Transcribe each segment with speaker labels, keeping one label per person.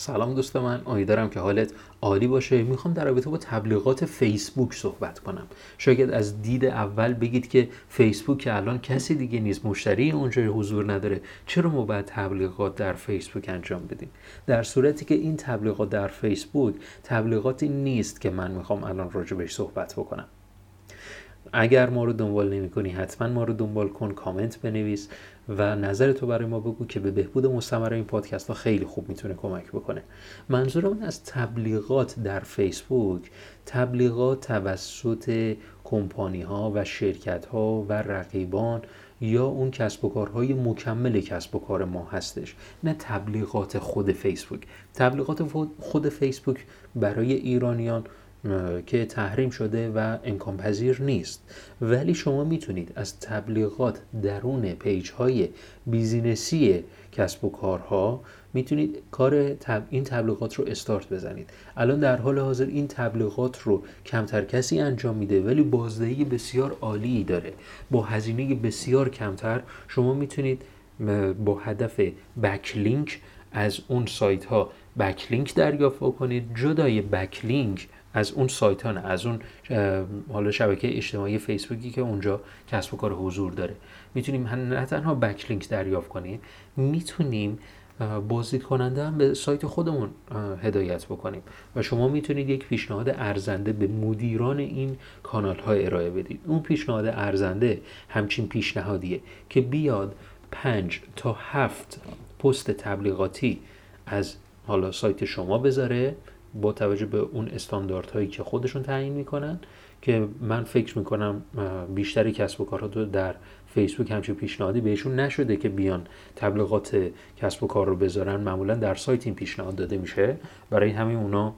Speaker 1: سلام دوست من امیدوارم که حالت عالی باشه. می‌خوام در رابطه با تبلیغات فیسبوک صحبت کنم. شاید از دید اول بگید که فیسبوک که الان کسی دیگه نیست مشتری اونجا حضور نداره. چرا ما باید تبلیغات در فیسبوک انجام بدیم؟ در صورتی که این تبلیغات در فیسبوک تبلیغاتی نیست که من می‌خوام الان راجع بهش صحبت بکنم. اگر ما رو دنبال نمی کنی حتما ما رو دنبال کن کامنت بنویس و نظر تو برای ما بگو که به بهبود مستمر این پادکست ها خیلی خوب می‌تونه کمک بکنه. منظورم از تبلیغات در فیسبوک تبلیغات توسط کمپانی ها و شرکت ها و رقیبان یا اون کسب و کارهای مکمل کسب و کار ما هستش. نه تبلیغات خود فیسبوک. تبلیغات خود فیسبوک برای ایرانیان که تحریم شده و امکان پذیر نیست. ولی شما می‌تونید از تبلیغات درون page های business ی کسب و کارها می‌تونید کار این تبلیغات رو استارت بزنید. الان در حال حاضر این تبلیغات رو کمتر کسی انجام میده ولی بازدهی بسیار عالی داره. با هزینه بسیار کمتر شما می‌تونید با هدف backlink از اون سایت ها backlink دریافت کنید جدای backlink از اون سایت ها نه از اون حالا شبکه اجتماعی فیسبوکی که اونجا کسب و کار حضور داره. می‌تونیم نه تنها بکلینک دریافت کنیم می‌تونیم بازدید کننده هم به سایت خودمون هدایت بکنیم. و شما می‌تونید یک پیشنهاد ارزنده به مدیران این کانال ها ارائه بدید. اون پیشنهاد ارزنده همچین پیشنهادیه که بیاد پنج تا هفت پست تبلیغاتی از حالا سایت شما بذاره با توجه به اون استانداردهایی که خودشون تعیین می‌کنن که من فکر می‌کنم بیشتری کسب و کارها در فیسبوک همچین پیشنهادی بهشون نشده که بیان تبلیغات کسب و کار رو بذارن. معمولا در سایت این پیشنهاد داده میشه. برای همین اونا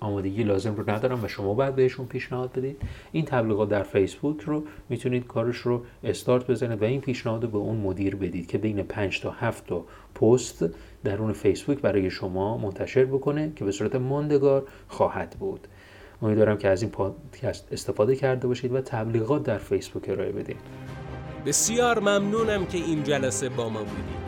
Speaker 1: آمادگی لازم رو ندارم و شما باید بهشون پیشنهاد بدید. این تبلیغات در فیسبوک رو می‌تونید کارش رو استارت بزنید و این پیشنهاد رو به اون مدیر بدید که بین 5 تا 7 تا پست درون فیسبوک برای شما منتشر بکنه که به صورت ماندگار خواهد بود. امیدوارم که از این پادکست استفاده کرده باشید و تبلیغات در فیسبوک ارائه بدید
Speaker 2: بسیار ممنونم که این جلسه با ما بودید.